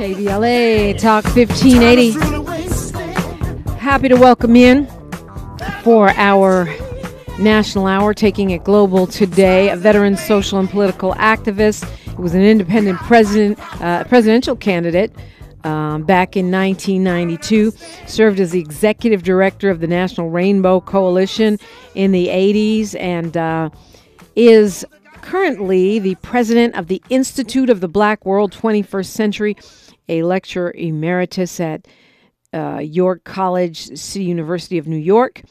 KBLA Talk 1580. Happy to welcome in for our national hour, taking it global today. A veteran social and political activist. He was an independent president, uh, presidential candidate um, back in 1992. Served as the executive director of the National Rainbow Coalition in the 80s and uh, is currently the president of the Institute of the Black World 21st Century, a lecturer emeritus at uh, York College, City University of New York.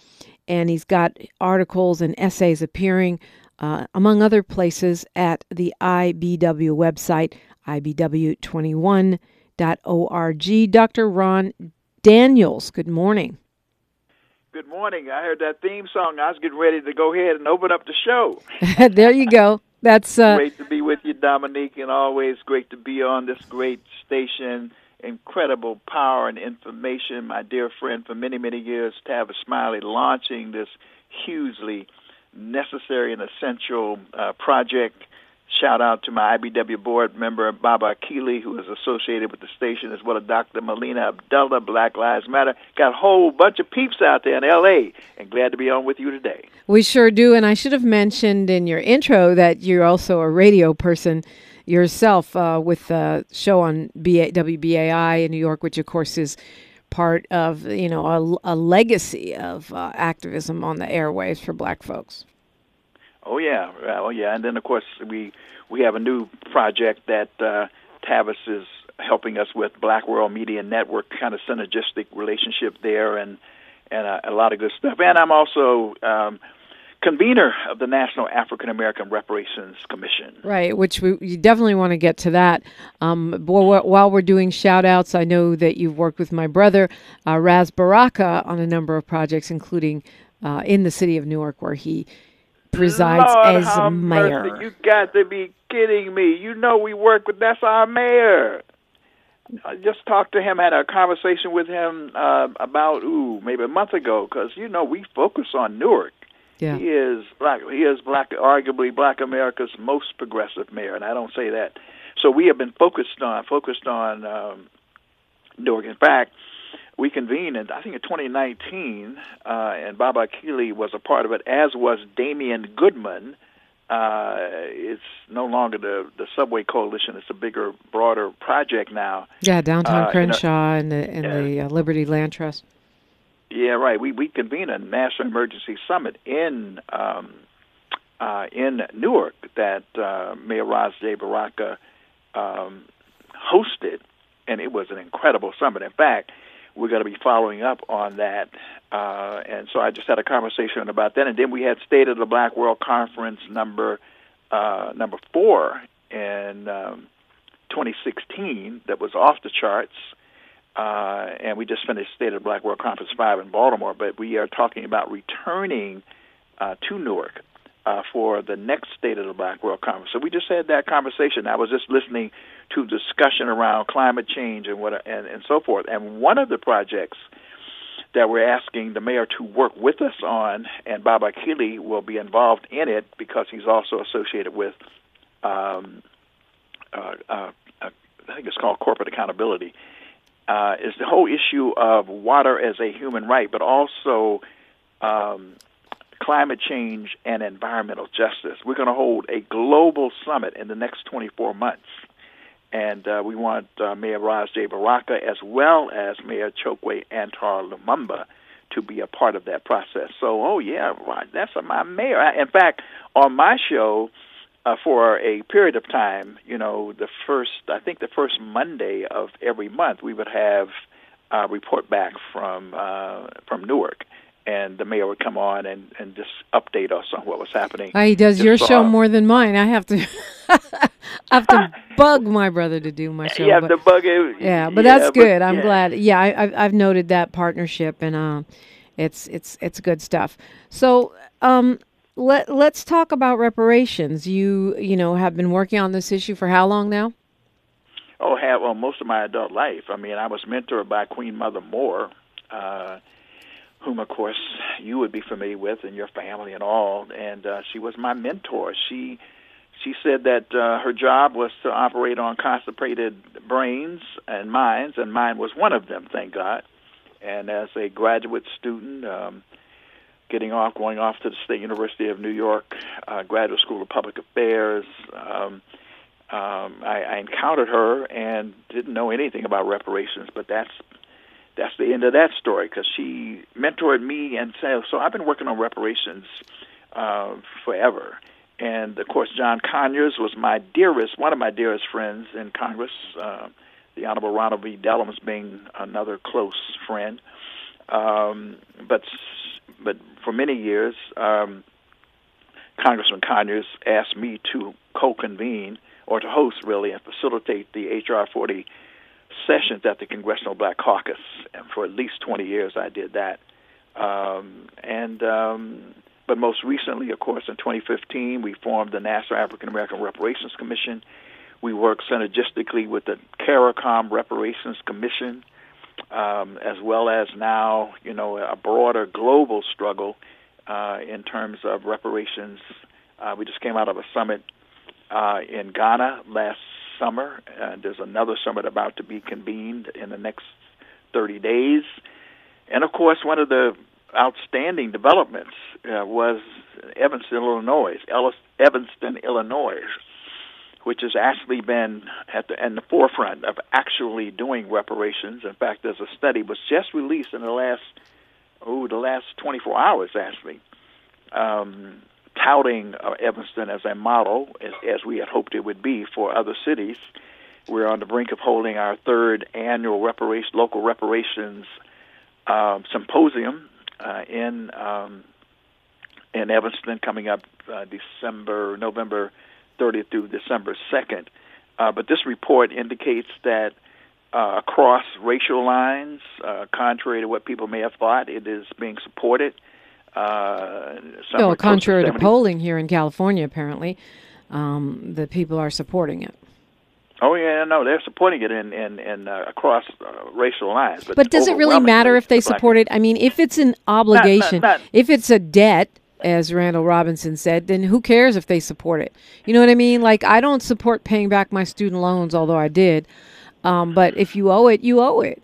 And he's got articles and essays appearing, uh, among other places, at the IBW website, ibw21.org. Dr. Ron Daniels, good morning. Good morning. I heard that theme song. I was getting ready to go ahead and open up the show. there you go. That's uh, great to be with you, Dominique, and always great to be on this great station. Incredible power and information. My dear friend for many, many years, Tavis Smiley, launching this hugely necessary and essential uh, project Shout out to my IBW board member, Baba Akili, who is associated with the station, as well as Dr. Melina Abdullah, Black Lives Matter. Got a whole bunch of peeps out there in L.A., and glad to be on with you today. We sure do. And I should have mentioned in your intro that you're also a radio person yourself uh, with the show on BA, WBAI in New York, which, of course, is part of you know a, a legacy of uh, activism on the airwaves for black folks. Oh yeah, oh yeah, and then of course we we have a new project that uh, Tavis is helping us with Black World Media Network, kind of synergistic relationship there, and and uh, a lot of good stuff. And I'm also um, convener of the National African American Reparations Commission. Right, which we you definitely want to get to that. Um, while we're doing shout outs, I know that you've worked with my brother, uh, Ras Baraka, on a number of projects, including uh, in the city of Newark, where he presides Lord, as mayor. Mercy. You got to be kidding me. You know we work with that's our mayor. I just talked to him, had a conversation with him uh, about ooh maybe a month ago because you know we focus on Newark. Yeah. He is black. He is black, arguably Black America's most progressive mayor, and I don't say that. So we have been focused on focused on um, Newark. In fact, we convened, in, I think, in 2019, uh, and Baba Akili was a part of it, as was Damien Goodmon. Uh, it's no longer the the Subway Coalition; it's a bigger, broader project now. Yeah, downtown uh, Crenshaw and the and the uh, Liberty Land Trust. Yeah, right. We we convened a national emergency summit in um, uh, in Newark that uh, Mayor Ras J. Baraka um, hosted, and it was an incredible summit. In fact, we're going to be following up on that. Uh, and so I just had a conversation about that, and then we had State of the Black World Conference number uh, number four in um, 2016 that was off the charts. Uh, and we just finished State of the Black World Conference 5 in Baltimore, but we are talking about returning uh, to Newark uh, for the next State of the Black World Conference. So we just had that conversation. I was just listening to discussion around climate change and what and, and so forth. And one of the projects that we're asking the mayor to work with us on, and Baba Akili will be involved in it because he's also associated with, um, uh, uh, uh, I think it's called corporate accountability, uh, is the whole issue of water as a human right, but also um, climate change and environmental justice. We're going to hold a global summit in the next 24 months and uh, we want uh, Mayor Ras J. Baraka as well as Mayor Chokwe Antar Lumumba to be a part of that process. So, oh yeah, that's my mayor. In fact, on my show, uh, for a period of time, you know, the first, I think the first Monday of every month, we would have a report back from uh, from Newark, and the mayor would come on and, and just update us on what was happening. Uh, he does just your show more than mine. I have to I have to bug my brother to do my show. You have but, to bug him. Yeah, but yeah, that's good. But, I'm yeah. glad. Yeah, I, have noted that partnership, and uh, it's it's it's good stuff. So. Um, let let's talk about reparations. You you know have been working on this issue for how long now? Oh, have well most of my adult life. I mean, I was mentored by Queen Mother Moore, uh, whom, of course, you would be familiar with and your family and all. And uh, she was my mentor. She she said that uh, her job was to operate on constipated brains and minds, and mine was one of them, thank God. And as a graduate student, um, getting off, going off to the State University of New York uh, Graduate School of Public Affairs, um, um, I, I encountered her and didn't know anything about reparations, but that's that's the end of that story because she mentored me and said, so I've been working on reparations uh, forever. And of course, John Conyers was my dearest, one of my dearest friends in Congress. Uh, the Honorable Ronald V. Dellums being another close friend. Um, but but for many years, um, Congressman Conyers asked me to co-convene or to host, really, and facilitate the H.R. 40 sessions at the Congressional Black Caucus. And for at least 20 years, I did that. Um, and um, but most recently, of course, in 2015, we formed the National African American Reparations Commission. We work synergistically with the CARICOM Reparations Commission, um, as well as now, you know, a broader global struggle uh, in terms of reparations. Uh, we just came out of a summit uh, in Ghana last summer. and there's another summit about to be convened in the next 30 days. And of course, one of the outstanding developments uh, was Evanston, Illinois, Ellis, Evanston, Illinois, which has actually been at the, in the forefront of actually doing reparations. In fact, there's a study was just released in the last oh the last 24 hours actually, um, touting uh, Evanston as a model, as, as we had hoped it would be for other cities. We're on the brink of holding our third annual reparation, local reparations uh, symposium uh, in um, in Evanston coming up uh, December, November 30th through December 2nd. Uh, but this report indicates that uh, across racial lines, uh, contrary to what people may have thought, it is being supported. Uh, well, contrary to, to polling here in California, apparently, um, the people are supporting it. Oh yeah, no, they're supporting it in in, in uh, across uh, racial lines. But, but does it really matter if they support it? I mean, if it's an obligation, not, not, not, if it's a debt, as Randall Robinson said, then who cares if they support it? You know what I mean? Like I don't support paying back my student loans, although I did. Um, but if you owe it, you owe it.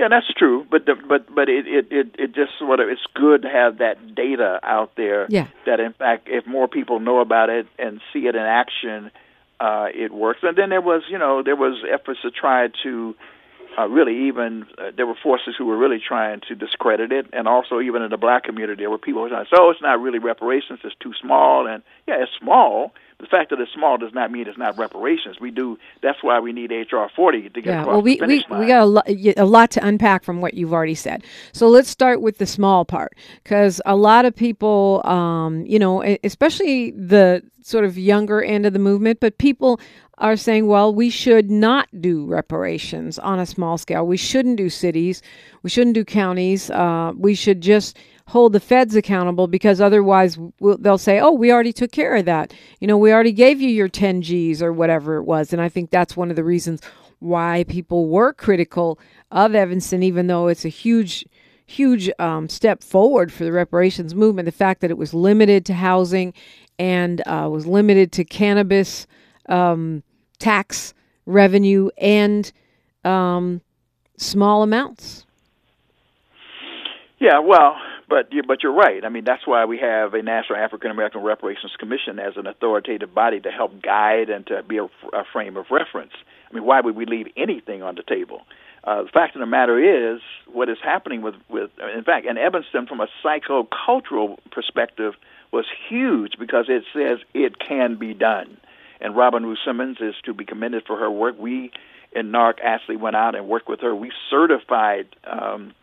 Yeah, that's true. But the, but but it, it it it just sort of it's good to have that data out there. Yeah. That in fact, if more people know about it and see it in action uh, it works. And then there was, you know, there was efforts to try to uh, really even uh, there were forces who were really trying to discredit it, and also even in the black community there were people who were saying, "So it's not really reparations; it's too small." And yeah, it's small. The fact that it's small does not mean it's not reparations. We do. That's why we need HR 40 to get yeah, across well, we, the finish we, line. we got a, lo- a lot to unpack from what you've already said. So let's start with the small part because a lot of people, um, you know, especially the sort of younger end of the movement, but people are saying, well, we should not do reparations on a small scale. We shouldn't do cities. We shouldn't do counties. Uh, we should just hold the feds accountable because otherwise we'll, they'll say, oh, we already took care of that. You know, we already gave you your 10 G's or whatever it was. And I think that's one of the reasons why people were critical of Evanston, even though it's a huge huge um, step forward for the reparations movement. The fact that it was limited to housing and uh, was limited to cannabis um, tax revenue and um, small amounts. Yeah, well, but you, but you're right. I mean, that's why we have a National African American Reparations Commission as an authoritative body to help guide and to be a, a frame of reference. I mean, why would we leave anything on the table? Uh, the fact of the matter is, what is happening with, with, in fact, in Evanston, from a psychocultural perspective, was huge because it says it can be done. And Robin Rue Simmons is to be commended for her work. We in NAARC actually went out and worked with her. We certified um,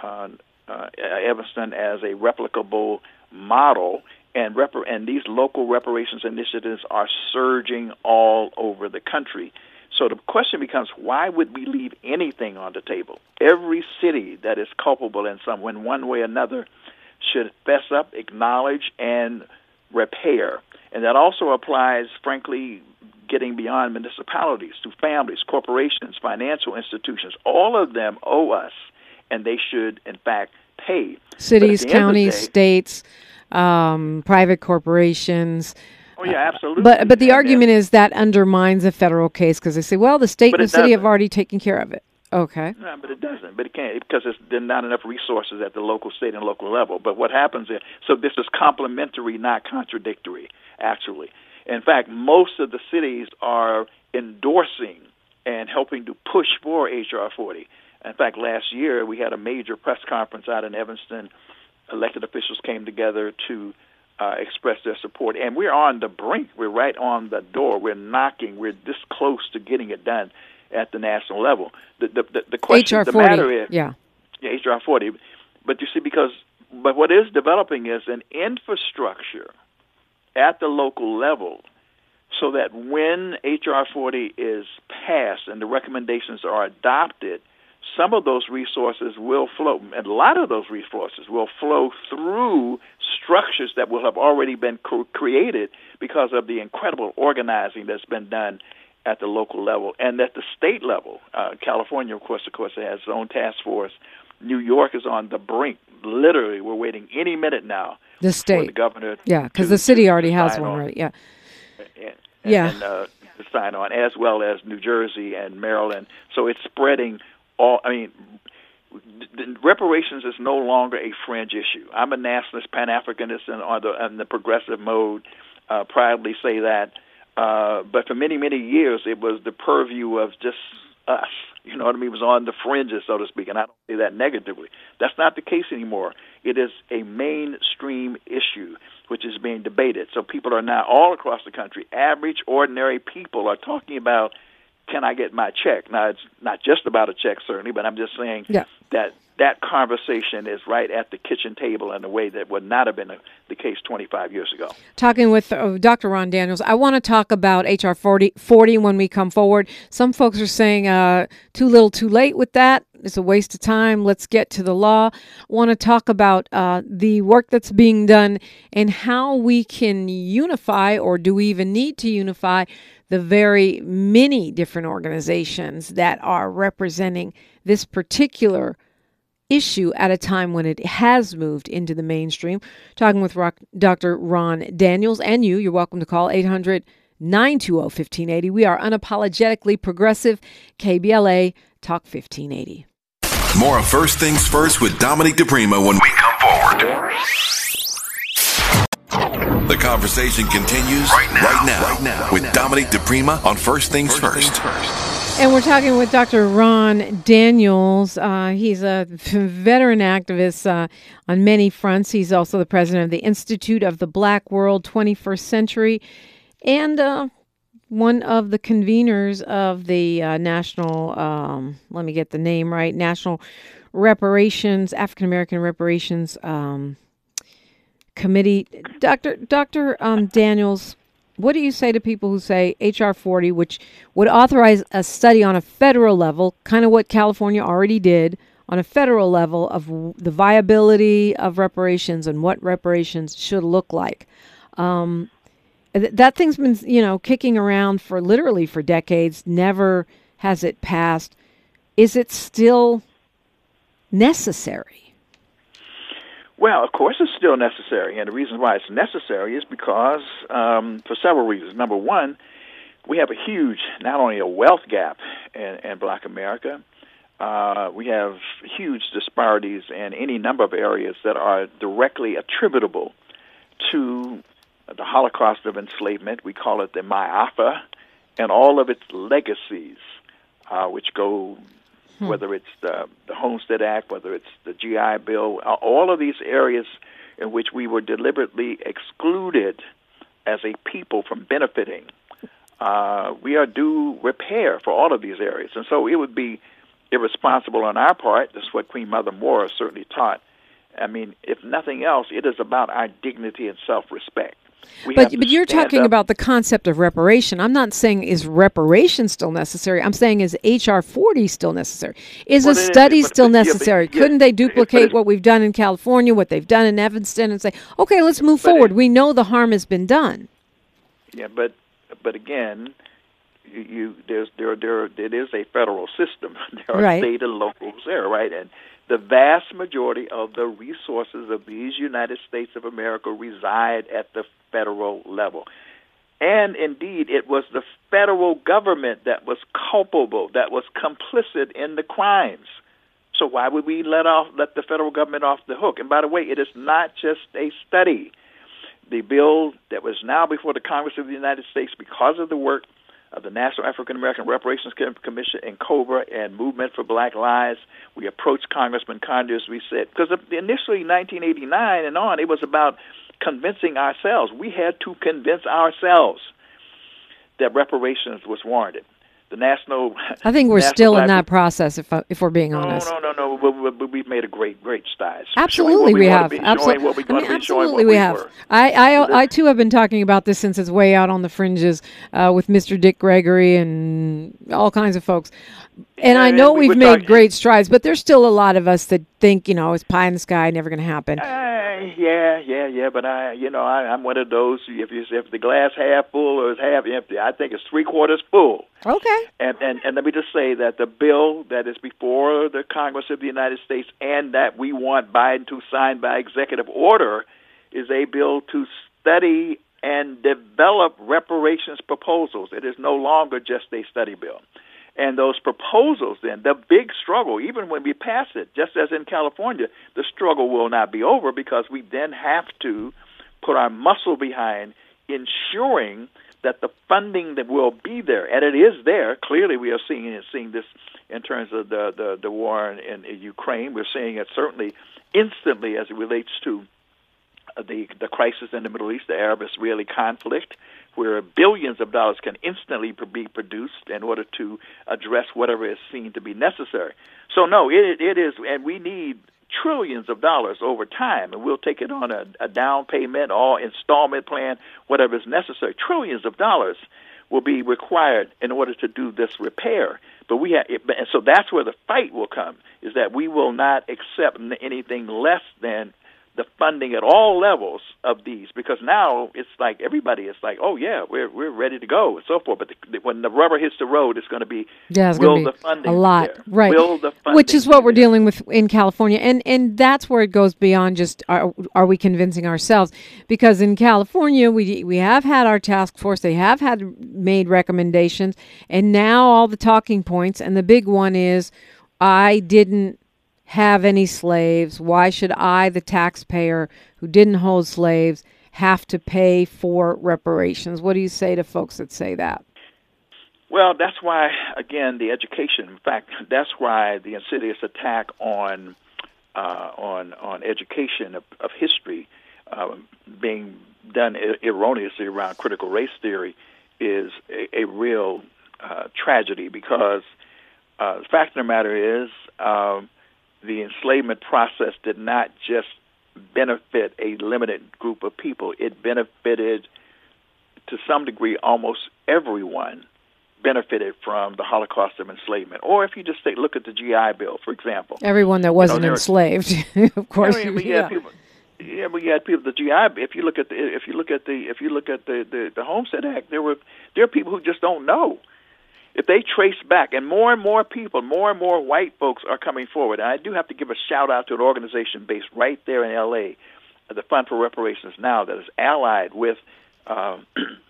uh, uh, Evanston as a replicable model, and rep- and these local reparations initiatives are surging all over the country. So the question becomes, why would we leave anything on the table? Every city that is culpable in some, in one way or another, should fess up, acknowledge, and repair. And that also applies, frankly, getting beyond municipalities to families, corporations, financial institutions. All of them owe us, and they should, in fact, pay. Cities, counties, day, states, um, private corporations. Oh yeah, absolutely. But but the And- argument is that undermines a federal case because they say, well, the state and the city have already taken care of it. Okay. No, but it doesn't. But it can't because there's not enough resources at the local, state, and local level. But what happens is, so this is complementary, not contradictory. Actually, in fact, most of the cities are endorsing and helping to push for HR 40. In fact, last year we had a major press conference out in Evanston. Elected officials came together to uh, express their support, and we're on the brink. We're right on the door. We're knocking. We're this close to getting it done at the national level. The the the, the question, HR the 40. matter is, yeah. yeah, HR 40. But you see, because but what is developing is an infrastructure at the local level, so that when HR 40 is passed and the recommendations are adopted, some of those resources will flow, and a lot of those resources will flow through structures that will have already been co- created because of the incredible organizing that's been done at the local level and at the state level. Uh, California, of course, of course, has its own task force. New York is on the brink. Literally, we're waiting any minute now The for the state. governor. Yeah, because the city already has one, on right? Yeah. and, Yeah. and uh, to sign on, as well as New Jersey and Maryland. So it's spreading all. I mean, reparations is no longer a fringe issue. I'm a nationalist, Pan Africanist, and on the and the progressive mode. Uh, proudly say that. Uh, but for many many years, it was the purview of just us. You know what I mean? It was on the fringes, so to speak, and I don't say that negatively. That's not the case anymore. It is a mainstream issue which is being debated. So people are now all across the country, average, ordinary people are talking about can I get my check? Now, it's not just about a check, certainly, but I'm just saying Yeah. that that conversation is right at the kitchen table in a way that would not have been the case 25 years ago. Talking with uh, Dr. Ron Daniels, I want to talk about HR 40, 40 when we come forward. Some folks are saying uh, too little, too late with that. It's a waste of time. Let's get to the law. Want to talk about uh, the work that's being done and how we can unify, or do we even need to unify, the very many different organizations that are representing this particular issue at a time when it has moved into the mainstream. Talking with Rock, Dr. Ron Daniels and you, you're welcome to call 800 920 1580. We are unapologetically progressive. KBLA Talk 1580. More First Things First with Dominique DePrima when we come The conversation continues right now, right now, with Dominique DePrima on First Things First. And we're talking with Dr. Ron Daniels. Uh, he's a veteran activist uh, on many fronts. He's also the president of the Institute of the Black World 21st Century and uh, one of the conveners of the uh, National, um, let me get the name right, National Reparations, African American Reparations um, Committee. Dr. Dr. Um, Daniels, what do you say to people who say HR 40, which would authorize a study on a federal level, kind of what California already did, on a federal level of the viability of reparations and what reparations should look like? Um, th- that thing's been, you know, kicking around for literally for decades. Never has it passed. Is it still necessary? Well, of course, it's still necessary, and the reason why it's necessary is because um, for several reasons. Number one, we have a huge, not only a wealth gap in, in Black America, uh, we have huge disparities in any number of areas that are directly attributable to the Holocaust of enslavement. We call it the Ma'afa, and all of its legacies, uh, which go whether it's the, the Homestead Act, whether it's the GI Bill, all of these areas in which we were deliberately excluded as a people from benefiting. Uh, we are due repair for all of these areas, and so it would be irresponsible on our part. That's what Queen Mother Moore certainly taught. I mean, if nothing else, it is about our dignity and self-respect. We But but you're talking up- about the concept of reparation. I'm not saying is reparation still necessary. I'm saying is HR 40 still necessary? Is Well, a study still necessary? yeah, Couldn't they duplicate what we've done in California, what they've done in Evanston, and say, okay, let's move But it- forward? we know the harm has been done. Yeah, but but again, you, you there's there there it is a federal system. There are Right. state and locals there, right? And the vast majority of the resources of these United States of America reside at the federal level. And indeed, it was the federal government that was culpable, that was complicit in the crimes. So why would we let off let the federal government off the hook? And by the way, it is not just a study. The bill that was now before the Congress of the United States, because of the work Uh, the National African American Reparations Commission and COBRA and Movement for Black Lives, we approached Congressman Conyers. We said because initially 1989 and on, it was about convincing ourselves. We had to convince ourselves that reparations was warranted the national. I think we're still in that process, if if we're being honest. No, no, no, no. We, have made a great, great strides. Absolutely, we, have. Absolutely, we I mean, absolutely, we, have. Were. I, I, I too have been talking about this since it's way out on the fringes uh, with Mr. Dick Gregory and all kinds of folks. And yeah, I know we we've made great strides, but there's still a lot of us that think, you know, it's pie in the sky, never going to happen. Uh, yeah, yeah, yeah. But I, you know, I, I'm one of those. If you, if the glass half full or is half empty, I think it's three quarters full. Okay. And, and and let me just say that the bill that is before the Congress of the United States and that we want Biden to sign by executive order is a bill to study and develop reparations proposals. It is no longer just a study bill. And those proposals, then, the big struggle, even when we pass it, just as in California, the struggle will not be over because we then have to put our muscle behind ensuring that the funding that will be there, and it is there. Clearly, we are seeing it, seeing this in terms of the the, the war in, in Ukraine. We're seeing it certainly instantly as it relates to the the crisis in the Middle East, the Arab-Israeli conflict, where billions of dollars can instantly be produced in order to address whatever is seen to be necessary. So no, it it is, and we need trillions of dollars over time, and we'll take it on a, a down payment or installment plan, whatever is necessary. Trillions of dollars will be required in order to do this repair. But we have, and so that's where the fight will come: is that we will not accept anything less than the funding at all levels of these because now it's like everybody is like, oh yeah, we're we're ready to go and so forth. But the, when the rubber hits the road, it's going to be yeah, it's will be the funding a lot, right? Will the funding Which is what we're there? dealing with in California, and and that's where it goes beyond just are are we convincing ourselves? Because in California, we we have had our task force, they have had made recommendations, and now all the talking points, and the big one is, I didn't have any slaves? Why should I, the taxpayer who didn't hold slaves, have to pay for reparations? What do you say to folks that say that? Well, that's why, again, the education. In fact, that's why the insidious attack on uh, on on education of, of history uh, being done erroneously around critical race theory is a, a real uh, tragedy because uh, the fact of the matter is. Um, the enslavement process did not just benefit a limited group of people, it benefited to some degree almost everyone benefited from the Holocaust of enslavement. Or if you just take look at the GI Bill, for example. Everyone that wasn't you know, enslaved, of course. I mean, but yeah. people, yeah, but you had people. The GI. If you look at the, if you look at the, if you look at the, the, the Homestead Act, there were there are people who just don't know if they trace back, and more and more people, more and more white folks are coming forward. And I do have to give a shout out to an organization based right there in L.A., the Fund for Reparations Now, that is allied with um,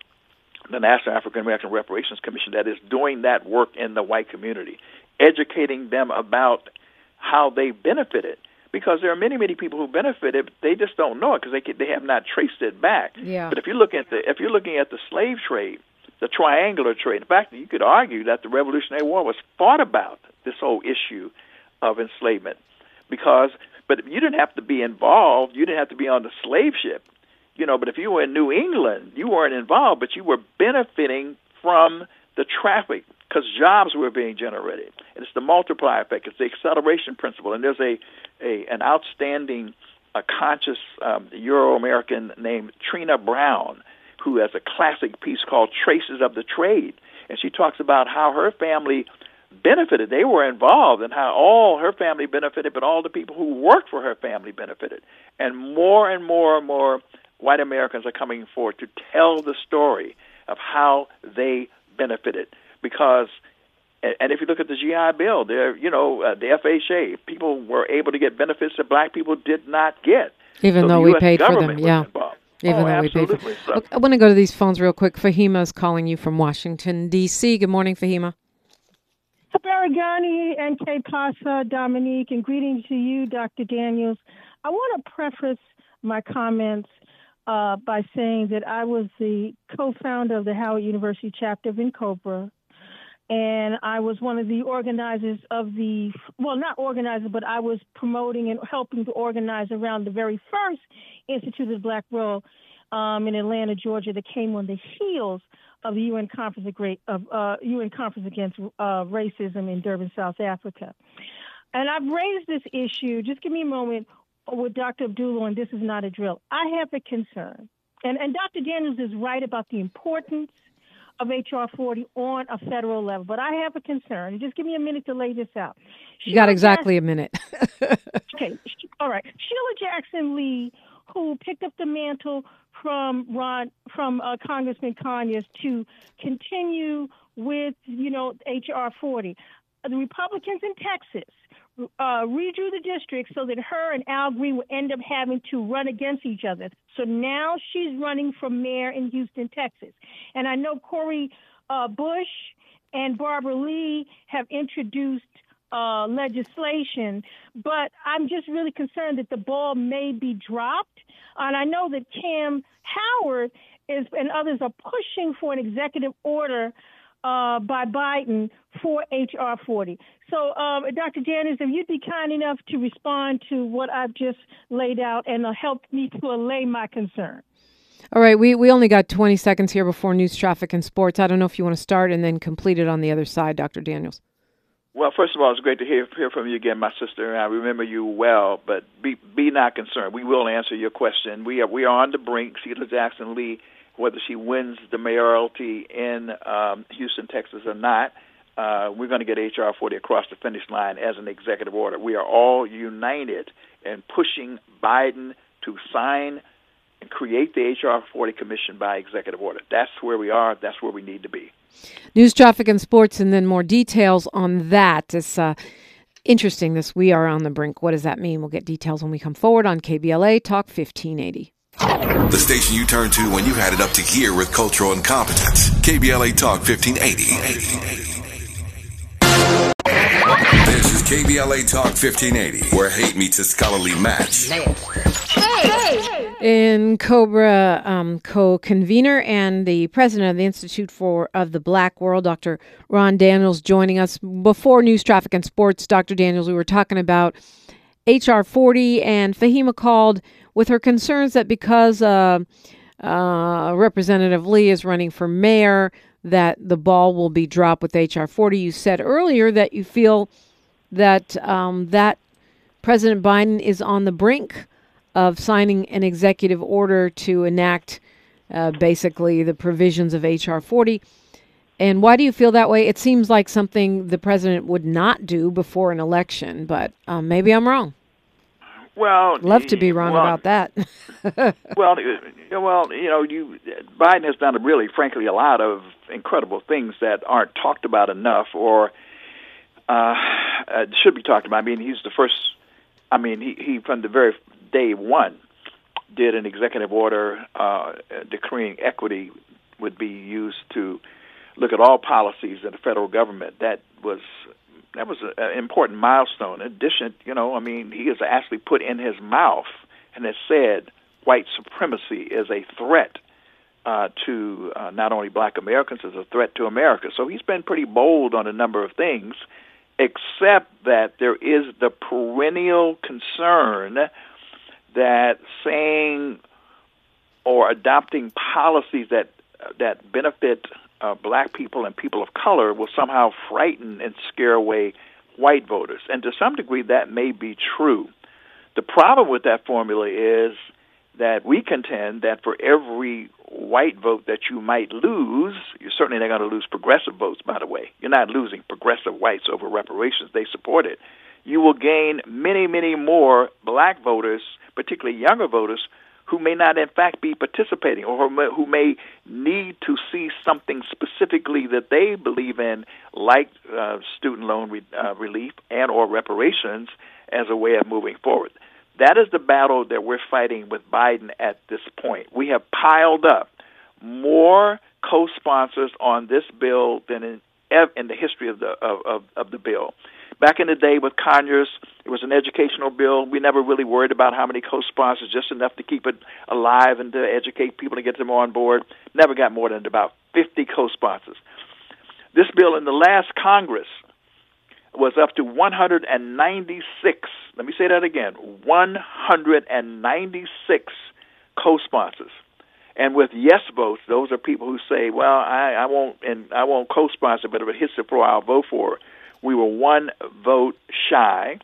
the National African American Reparations Commission, that is doing that work in the white community, educating them about how they benefited. Because there are many, many people who benefited, they just don't know it because they they have not traced it back. Yeah. But if you look at the if you're looking at the slave trade, the triangular trade. In fact, you could argue that the Revolutionary War was fought about this whole issue of enslavement because, but you didn't have to be involved. You didn't have to be on the slave ship, you know. But if you were in New England, you weren't involved, but you were benefiting from the traffic because jobs were being generated. And it's the multiplier effect. It's the acceleration principle. And there's a, a an outstanding, a conscious um, Euro American named Trina Brown who has a classic piece called Traces of the Trade. And she talks about how her family benefited. They were involved and how all her family benefited, but all the people who worked for her family benefited. And more and more and more white Americans are coming forward to tell the story of how they benefited. Because, and if you look at the GI Bill, there, you know, uh, the FHA, people were able to get benefits that black people did not get. Even so though we paid for them, yeah. Involved. Even oh, though we pay for absolutely. So- Okay, I want to go to these phones real quick. Fahima is calling you from Washington, D.C. Good morning, Fahima. Baragani and K. Pasa, Dominique, and greetings to you, Dr. Daniels. I want to preface my comments uh, by saying that I was the co-founder of the Howard University chapter of N'COBRA, and I was one of the organizers of the well, not organizer, but I was promoting and helping to organize around the very first Institute of Black World um, in Atlanta, Georgia, that came on the heels of the UN conference of uh, UN conference against uh, racism in Durban, South Africa. And I've raised this issue. Just give me a moment with Dr. Abdullah, and this is not a drill. I have a concern, and and Dr. Daniels is right about the importance of HR 40 on a federal level, but I have a concern. Just give me a minute to lay this out. You got Sheila exactly a minute. Okay, all right. Sheila Jackson Lee, who picked up the mantle from Ron, from uh, Congressman Conyers to continue with, you know, HR 40. Uh, The Republicans in Texas uh, redrew the district so that her and Al Green would end up having to run against each other. So now she's running for mayor in Houston, Texas. And I know Cori uh, Bush and Barbara Lee have introduced uh, legislation, but I'm just really concerned that the ball may be dropped. And I know that Kamm Howard is and others are pushing for an executive order uh, by Biden for HR 40. So, um, Dr. Janice, if you'd be kind enough to respond to what I've just laid out and uh, help me to allay my concern. All right, we, we only got 20 seconds here before news, traffic, and sports. I don't know if you want to start and then complete it on the other side, Dr. Daniels. Well, first of all, it's great to hear hear from you again, my sister. I remember you well, but be be not concerned. We will answer your question. We are we are on the brink. Sheila Jackson Lee, whether she wins the mayoralty in um, Houston, Texas, or not, uh, we're going to get HR 40 across the finish line as an executive order. We are all united in pushing Biden to sign and create the HR 40 commission by executive order. That's where we are. That's where we need to be. News, traffic, and sports, and then more details on that. It's uh, interesting. This we are on the brink. What does that mean? We'll get details when we come forward on KBLA Talk 1580. The station you turn to when you had it up to gear with cultural incompetence. KBLA Talk 1580. This is KBLA Talk 1580, where hate meets a scholarly match. in Cobra um, co-convener and the president of the Institute for of the Black World, Dr. Ron Daniels, joining us before news, traffic, and sports. Dr. Daniels, we were talking about HR 40, and Fahima called with her concerns that because uh, uh, Representative Lee is running for mayor, that the ball will be dropped with HR 40. You said earlier that you feel that um, that President Biden is on the brink of signing an executive order to enact uh, basically the provisions of H.R. 40. And why do you feel that way? It seems like something the president would not do before an election, but um, maybe I'm wrong. Well, Love to be wrong well, about that. Well, well, you know, you Biden has done really, frankly, a lot of incredible things that aren't talked about enough, or uh, uh, should be talked about. I mean, he's the first. I mean, he he from the very day one did an executive order uh, decreeing equity would be used to look at all policies in the federal government. That was that was an important milestone. In addition, you know, I mean, he has actually put in his mouth and has said white supremacy is a threat uh, to uh, not only black Americans, it's a threat to America. So he's been pretty bold on a number of things, except that there is the perennial concern that saying or adopting policies that that benefit uh, black people and people of color will somehow frighten and scare away white voters. And to some degree, that may be true. The problem with that formula is that we contend that for every white vote that you might lose, you're certainly not going to lose progressive votes, by the way. You're not losing progressive whites over reparations. They support it. You will gain many, many more black voters, particularly younger voters, who may not, in fact, be participating or who may, need to see something specifically that they believe in, like uh, student loan re- uh, relief and or reparations, as a way of moving forward. That is the battle that we're fighting with Biden at this point. We have piled up more co-sponsors on this bill than in in the history of the of, of, of the bill. Back in the day with Conyers, it was an educational bill. We never really worried about how many co-sponsors, just enough to keep it alive and to educate people and get them on board. Never got more than about 50 co-sponsors. This bill in the last Congress was up to 196. Let me say that again 196 co sponsors. And with yes votes, those are people who say, "Well, I, I won't and I won't co-sponsor, but if it hits the floor, I'll vote for it." We were one vote shy,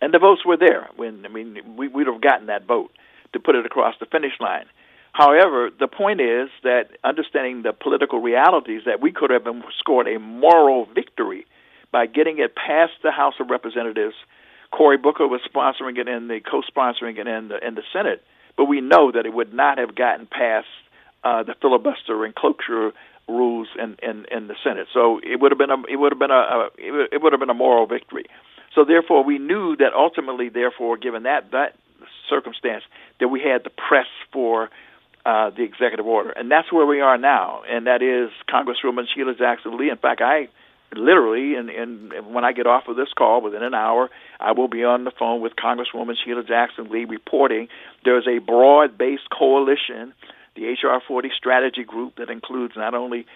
and the votes were there. When I mean, we would have gotten that vote to put it across the finish line. However, the point is that understanding the political realities, that we could have scored a moral victory by getting it past the House of Representatives. Cory Booker was sponsoring it and the co-sponsoring it in the in the Senate, but we know that it would not have gotten past uh, the filibuster and cloture rules in, in in the Senate. So it would have been a it would have been a, a it would have been a moral victory. So therefore, we knew that ultimately, therefore, given that that circumstance, that we had to press for uh, the executive order, and that's where we are now. And that is Congresswoman Sheila Jackson Lee. In fact, I literally, and, and when I get off of this call within an hour, I will be on the phone with Congresswoman Sheila Jackson Lee reporting there's a broad based coalition, the HR 40 strategy group, that includes not only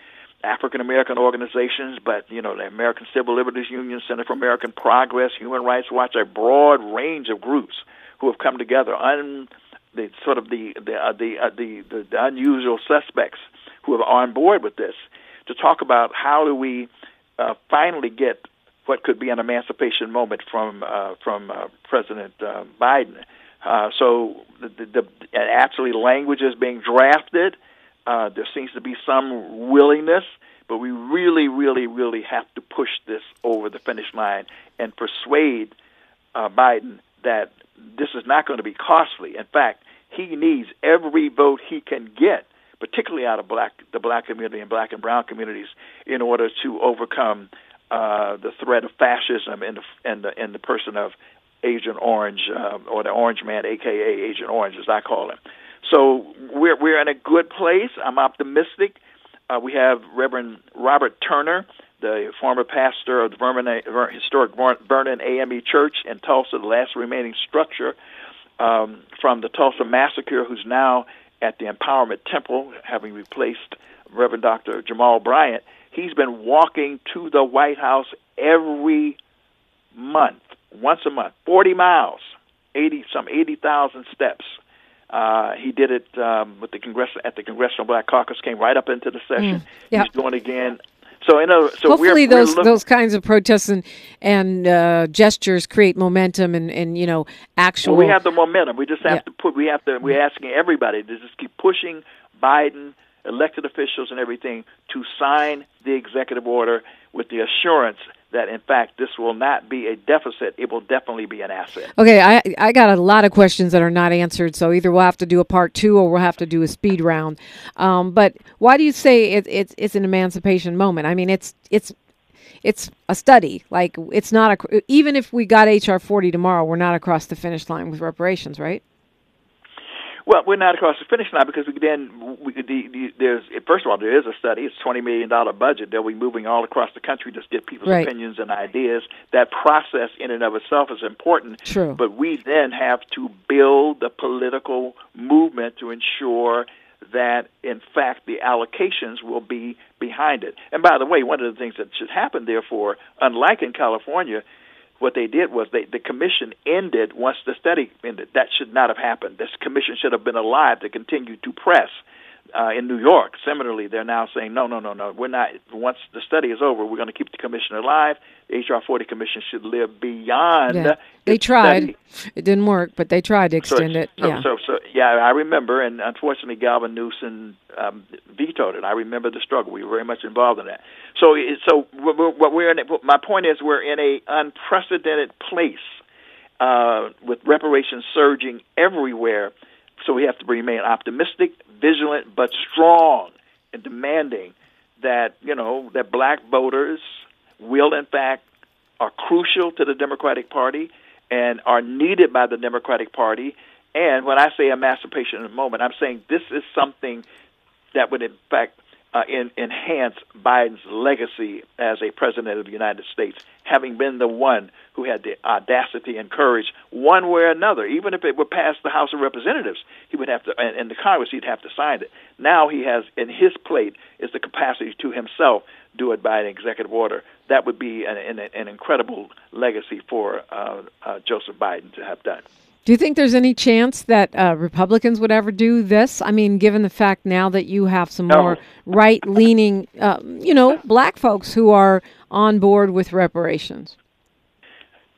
African American organizations, but you know the American Civil Liberties Union, Center for American Progress, Human Rights Watch, a broad range of groups who have come together. Un, the sort of the the uh, the, uh, the the the unusual suspects who are on board with this to talk about how do we uh, finally get what could be an emancipation moment from uh, from uh, President uh, Biden. Uh, so the, the, the actually language is being drafted. Uh, there seems to be some willingness, but we really, really, really have to push this over the finish line and persuade uh, Biden that this is not going to be costly. In fact, he needs every vote he can get particularly out of black the black community and black and brown communities, in order to overcome uh, the threat of fascism in the the in the person of Agent Orange uh, or the Orange Man, aka Agent Orange, as I call him. So we're we're in a good place. I'm optimistic. Uh, we have Reverend Robert Turner, the former pastor of the historic Vernon AME Church in Tulsa, the last remaining structure um, from the Tulsa massacre, who's now at the Empowerment Temple, having replaced Reverend Dr. Jamal Bryant, he's been walking to the White House every month, once a month, 40 miles, 80 some 80,000 steps. Uh, he did it um, with the Congress at the Congressional Black Caucus. Came right up into the session. Mm, yep. He's doing again so, in a, so hopefully we're, those we're those kinds of protests and and uh, gestures create momentum and, and you know actual. Well, we have the momentum. We just have yeah. to put. We have to. We're asking everybody to just keep pushing Biden, elected officials, and everything to sign the executive order with the assurance that in fact this will not be a deficit. It will definitely be an asset. Okay i i got a lot of questions that are not answered so either we'll have to do a part two or we'll have to do a speed round. Um, but why do you say it, it's it's an emancipation moment? I mean it's it's it's a study. Like it's not a even if we got hr 40 tomorrow we're not across the finish line with reparations right well, we're not across the finish line because we then we, the, the, there's first of all there is a study. It's twenty million dollar budget. They'll be moving all across the country to get people's right. opinions and ideas. That process in and of itself is important. True. But we then have to build the political movement to ensure that in fact the allocations will be behind it. And by the way, one of the things that should happen, therefore, unlike in California, what they did was they, the commission ended once the study ended. That should not have happened. This commission should have been alive to continue to press. Uh, in New York, similarly, they're now saying, no, no, no, no, we're not. Once the study is over, we're going to keep the commission alive. The HR 40 commission should live beyond. Yeah. They tried. Study. It didn't work, but they tried to extend so, it. So, yeah. So, so, yeah, I remember, and unfortunately, Gavin Newsom um, vetoed it. I remember the struggle. We were very much involved in that. So, so what we're in, my point is, we're in a unprecedented place uh, with reparations surging everywhere. So we have to remain optimistic, vigilant, but strong and demanding that you know that black voters will, in fact, are crucial to the Democratic Party and are needed by the Democratic Party. And when I say emancipation in a moment, I'm saying this is something that would, in fact, uh, in, enhance Biden's legacy as a president of the United States, having been the one who had the audacity and courage, one way or another, even if it were passed the House of Representatives, he would have to, and, and the Congress, he'd have to sign it. Now he has, in his plate, is the capacity to himself do it by an executive order. That would be an, an, an incredible legacy for uh, uh, Joseph Biden to have done. Do you think there's any chance that uh, Republicans would ever do this? I mean, given the fact now that you have some no. more right-leaning, uh, you know, black folks who are on board with reparations.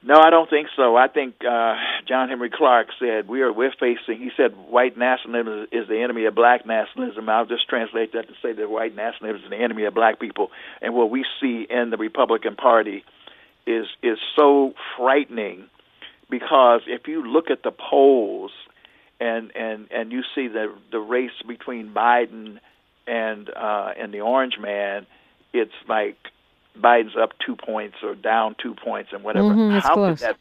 No, I don't think so. I think uh, John Henrik Clarke said we are we're facing. He said white nationalism is the enemy of black nationalism. I'll just translate that to say that white nationalism is the enemy of black people. And what we see in the Republican Party is is so frightening because if you look at the polls and and and you see the the race between Biden and uh, and the Orange Man, it's like Biden's up two points or down two points and whatever. Mm-hmm, how close. could that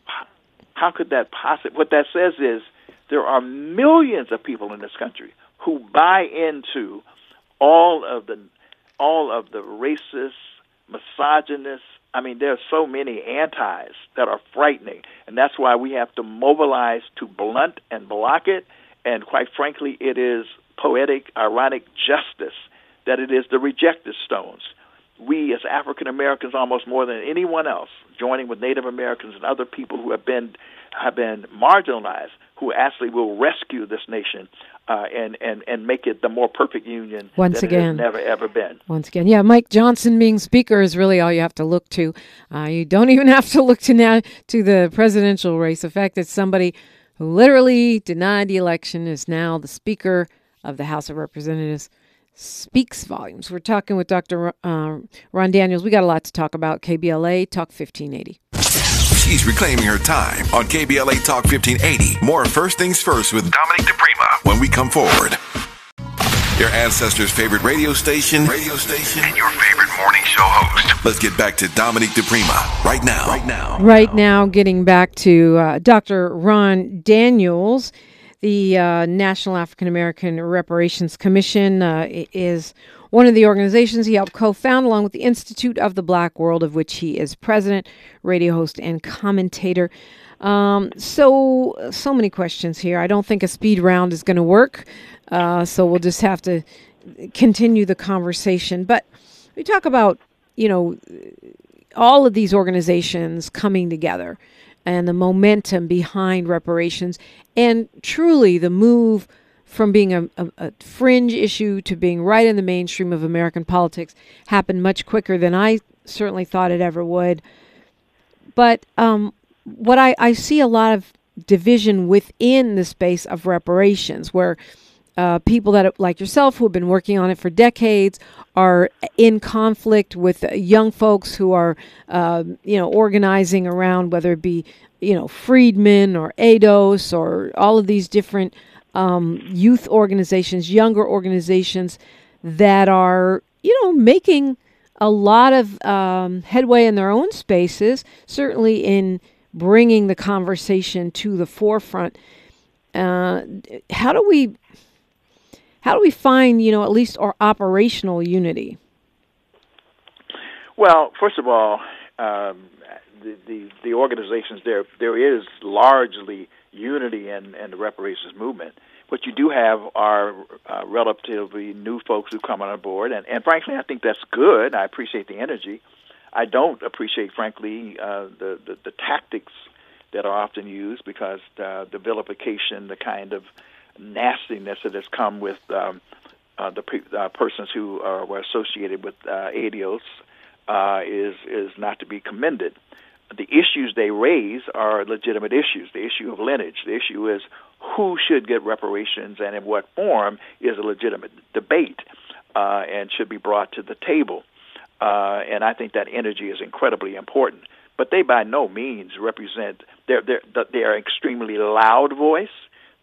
how could that possibly? What that says is there are millions of people in this country who buy into all of the all of the racist, misogynist, I mean, there are so many antis that are frightening, and that's why we have to mobilize to blunt and block it. And quite frankly, it is poetic, ironic justice that it is the rejected stones. We, as African Americans, almost more than anyone else, joining with Native Americans and other people who have been have been marginalized, who actually will rescue this nation uh, and and and make it the more perfect union Once that again. never ever been. Once again, yeah, Mike Johnson being speaker is really all you have to look to. Uh, you don't even have to look to now to the presidential race. The fact that somebody who literally denied the election is now the speaker of the House of Representatives speaks volumes. We're talking with Dr. Uh, Ron Daniels. We got a lot to talk about. KBLA Talk 1580. She's reclaiming her time on KBLA Talk 1580. More First Things First with Dominique DiPrima when we come forward. Your ancestors' favorite radio station, radio station, and your favorite morning show host. Let's get back to Dominique DiPrima right now. Right now. Right now, getting back to uh, Dr. Ron Daniels, the uh, National African American Reparations Commission uh, is one of the organizations he helped co found, along with the Institute of the Black World, of which he is president, radio host, and commentator. Um, so, so many questions here. I don't think a speed round is going to work. Uh, so, we'll just have to continue the conversation. But we talk about, you know, all of these organizations coming together and the momentum behind reparations and truly the move from being a, a, a, fringe issue to being right in the mainstream of American politics happened much quicker than I certainly thought it ever would. But um, what I, I see a lot of division within the space of reparations, where uh, people that like yourself who have been working on it for decades are in conflict with young folks who are, uh, you know, organizing around whether it be, you know, Freedmen or ADOS or all of these different um, youth organizations, younger organizations that are, you know, making a lot of um, headway in their own spaces, certainly in bringing the conversation to the forefront. Uh, how do we how do we find, you know, at least our operational unity? Well, first of all, um, the, the the organizations there there is largely unity in, in the reparations movement. What you do have are uh, relatively new folks who come on board, and, and frankly, I think that's good. I appreciate the energy. I don't appreciate, frankly, uh, the, the the tactics that are often used because uh, the vilification, the kind of nastiness that has come with um, uh, the pe- uh, persons who are, were associated with uh, ADOS uh, is is not to be commended. The issues they raise are legitimate issues. The issue of lineage, the issue is who should get reparations and in what form is a legitimate debate uh, and should be brought to the table. Uh, and I think that energy is incredibly important. But they by no means represent. They're they're they are extremely loud voice.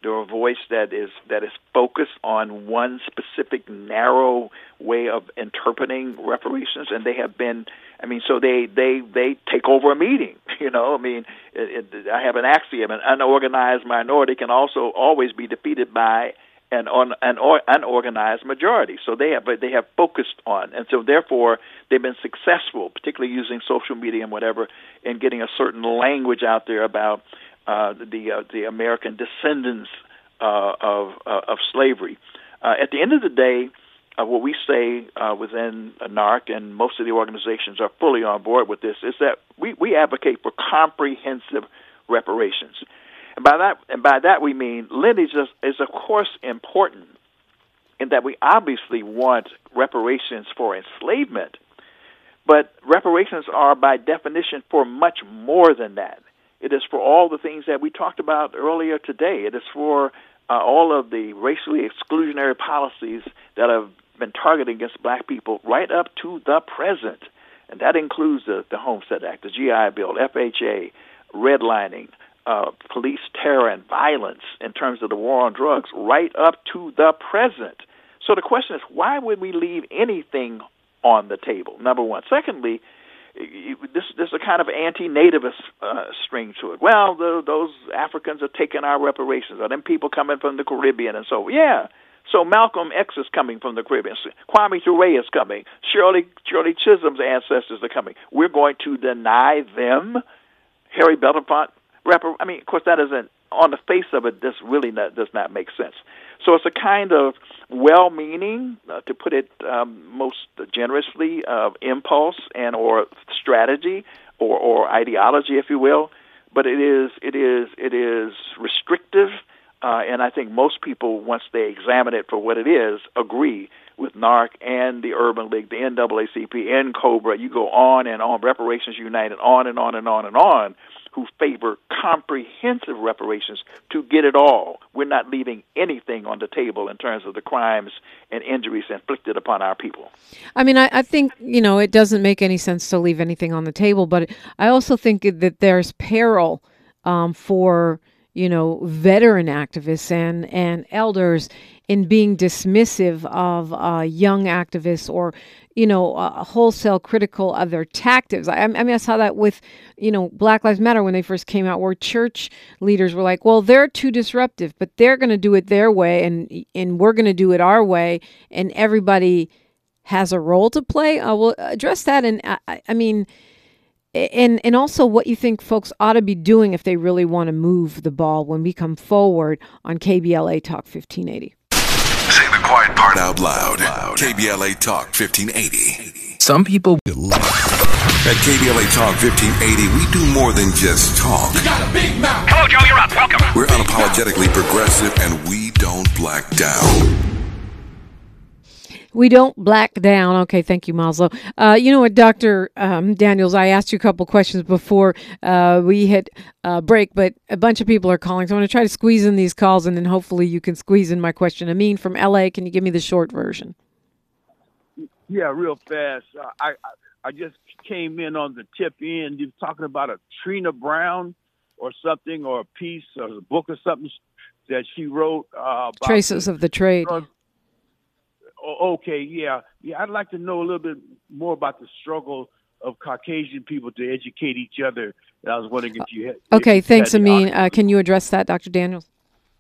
They're a voice that is that is focused on one specific narrow way of interpreting reparations, and they have been. I mean, so they they they take over a meeting. You know, I mean, it, it, I have an axiom: an unorganized minority can also always be defeated by an on an or, unorganized majority. So they have they have focused on, and so therefore they've been successful, particularly using social media and whatever, in getting a certain language out there about the uh, the American descendants uh, of uh, of slavery. Uh, at the end of the day, uh, what we say uh, within NAARC and most of the organizations are fully on board with this is that we, we advocate for comprehensive reparations. And by that, and by that we mean lineage is, is of course important in that we obviously want reparations for enslavement, but reparations are by definition for much more than that. It is for all the things that we talked about earlier today. It is for uh, all of the racially exclusionary policies that have been targeted against black people right up to the present. And that includes the, the Homestead Act, the GI Bill, FHA, redlining, uh, police terror and violence in terms of the war on drugs right up to the present. So the question is, why would we leave anything on the table? Number one. Secondly, this this is a kind of anti-nativist uh, string to it. Well, the, those Africans are taking our reparations. Are them people coming from the Caribbean and so yeah. So Malcolm X is coming from the Caribbean. Kwame Ture is coming. Shirley Shirley Chisholm's ancestors are coming. We're going to deny them. Harry Belafonte I mean, of course, that isn't on the face of it. This really not, does not make sense. So it's a kind of well-meaning, uh, to put it um, most generously, uh, impulse and or strategy or, or ideology, if you will. But it is it is it is restrictive, uh, and I think most people, once they examine it for what it is, agree with NAARC and the Urban League, the NAACP, N'COBRA. You go on and on, Reparations United, on and on and on and on who favor comprehensive reparations to get it all. We're not leaving anything on the table in terms of the crimes and injuries inflicted upon our people. I mean, I, I think, you know, it doesn't make any sense to leave anything on the table, but I also think that there's peril um, for you know, veteran activists and, and elders in being dismissive of uh, young activists or, you know, uh, wholesale critical of their tactics. I, I, mean, I saw that with, you know, Black Lives Matter when they first came out, where church leaders were like, well, they're too disruptive, but they're going to do it their way and, and we're going to do it our way. And everybody has a role to play. I will address that. And I, I mean, and and also what you think folks ought to be doing if they really want to move the ball when we come forward on KBLA Talk 1580. Say the quiet part out loud. KBLA Talk 1580. Some people at KBLA Talk 1580, we do more than just talk. You got a big mouth. Hello, Joe. You're up. Welcome. We're unapologetically progressive, and we don't black down. We don't black down. Okay, thank you, Maslow. Uh, you know what, Dr. Um, Daniels, I asked you a couple questions before uh, we hit uh, break, but a bunch of people are calling. So I'm going to try to squeeze in these calls and then hopefully you can squeeze in my question. Amin from LA, can you give me the short version? Yeah, real fast. Uh, I, I, I just came in on the tip end. You're talking about a Trina Browne or something, or a piece or a book or something that she wrote. Uh, Traces of the Trade. Drug, okay, yeah, yeah. I'd like to know a little bit more about the struggle of Caucasian people to educate each other. And I was wondering if you had. Okay, you thanks, Amin. Uh, can you address that, Dr. Daniels?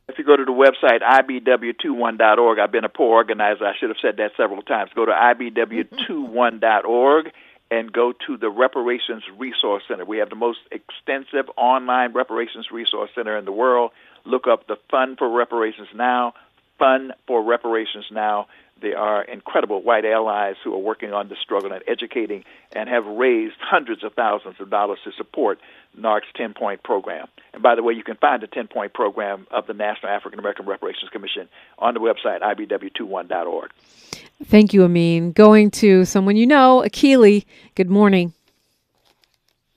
If you go to the website ibw21.org, I've been a poor organizer. I should have said that several times. Go to ibw21.org and go to the Reparations Resource Center. We have the most extensive online reparations resource center in the world. Look up the Fund for Reparations Now, Fund for Reparations Now. They are incredible white allies who are working on the struggle and educating and have raised hundreds of thousands of dollars to support NAARC's 10 point program. And by the way, you can find the 10 point program of the National African American Reparations Commission on the website ibw21.org. Thank you, Amin. Going to someone you know, Akili. Good morning.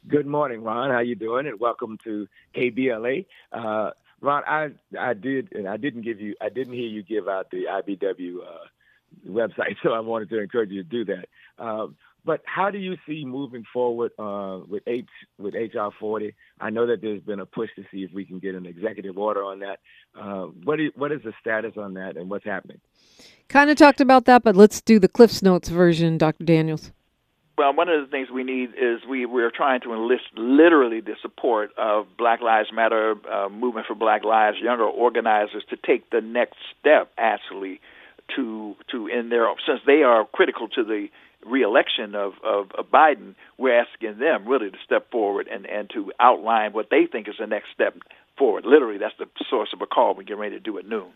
Good morning, Ron. How you doing? And welcome to KBLA. Uh, Ron, I I did, and I didn't give you, I didn't hear you give out the IBW uh, website, so I wanted to encourage you to do that. Uh, but how do you see moving forward uh, with H with HR 40? I know that there's been a push to see if we can get an executive order on that. Uh, what is, what is the status on that, and what's happening? Kind of talked about that, but let's do the Cliff's Notes version, Dr. Daniels. well, one of the things we need is we we're trying to enlist literally the support of Black Lives Matter uh, movement for Black Lives, younger organizers to take the next step actually to to in their since they are critical to the reelection of, of, of Biden, we're asking them really to step forward and, and to outline what they think is the next step forward. Literally, that's the source of a call we get ready to do at noon.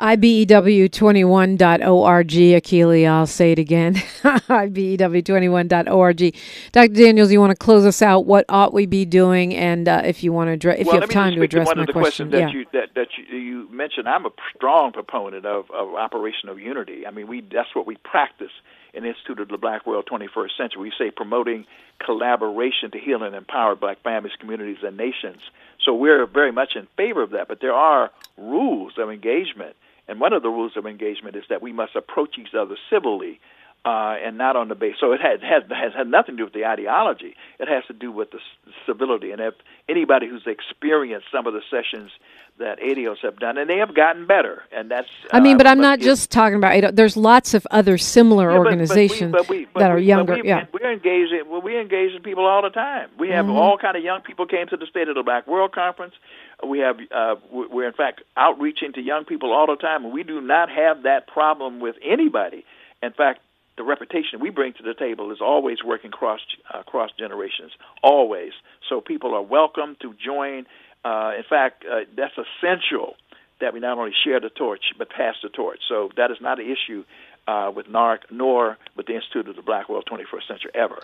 IBW21.org, Akili, I'll say it again. IBW21.org. Dr. Daniels, you want to close us out? What ought we be doing? And uh, if you want to address, if well, you have time to address one my of the question. questions that, yeah. you, that, that you, you mentioned, I'm a strong proponent of, of Operation of Unity. I mean, we that's what we practice the Institute of the Black World 21st Century. We say promoting collaboration to heal and empower black families, communities, and nations. So we're very much in favor of that, but there are rules of engagement. And one of the rules of engagement is that we must approach each other civilly uh, and not on the base. So it has, has has had nothing to do with the ideology. It has to do with the civility. And if anybody who's experienced some of the sessions that ADOS have done, and they have gotten better, and that's. I mean, uh, but I'm not just talking about ADO. There's lots of other similar yeah, but- but organizations but we- but that are but younger. we- yeah. we're engaging. Well, we engage in people all the time. We have Mhm. all kind of young people came to the State of the Black World Conference. We have uh, we- we're in fact outreaching to young people all the time, and we do not have that problem with anybody. In fact, the reputation we bring to the table is always working cross uh, cross generations, always. So people are welcome to join. Uh, in fact, uh, that's essential that we not only share the torch but pass the torch. So that is not an issue uh, with NAARC nor with the Institute of the Black World 21st Century ever.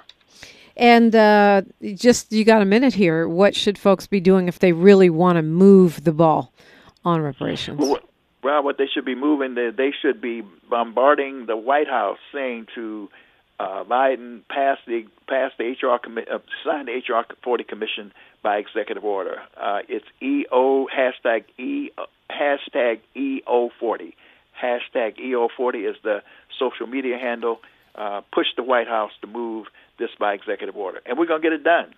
And uh, just you got a minute here. What should folks be doing if they really want to move the ball on reparations? Well, well, what they should be moving, they, should be bombarding the White House, saying to uh, Biden, pass the pass the HR commi- uh, sign the HR 40 commission by executive order. Uh, it's EO hashtag E hashtag EO40. Hashtag EO40 is the social media handle. Uh, push the White House to move this by executive order, and we're gonna get it done.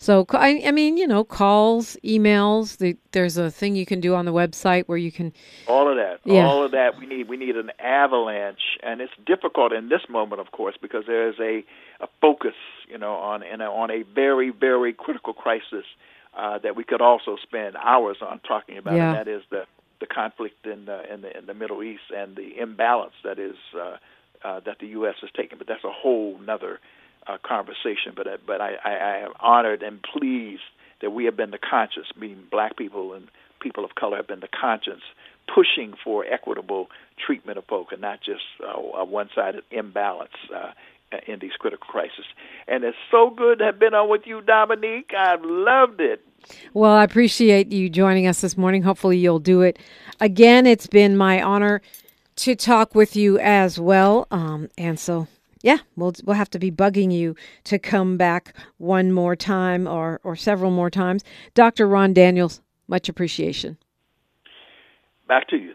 So I, I mean, you know, calls, emails. The, there's a thing you can do on the website where you can. All of that, Yeah. all of that. We need we need an avalanche, and it's difficult in this moment, of course, because there is a, a focus, you know, on in a, on a very very critical crisis uh, that we could also spend hours on talking about, Yeah. and that is the the conflict in the in the, in the Middle East and the imbalance that is uh, uh, that the U.S. has taken. But that's a whole nother uh, conversation. But uh, but I, I, I am honored and pleased that we have been the conscience, meaning black people and people of color have been the conscience pushing for equitable treatment of folk and not just uh, a one-sided imbalance uh, in these critical crises. And it's so good to have been on with you, Dominique. I've loved it. Well, I appreciate you joining us this morning. Hopefully, you'll do it again. It's been my honor to talk with you as well. Um, so, yeah, we'll we'll have to be bugging you to come back one more time or or several more times. Dr. Ron Daniels, much appreciation. Back to you.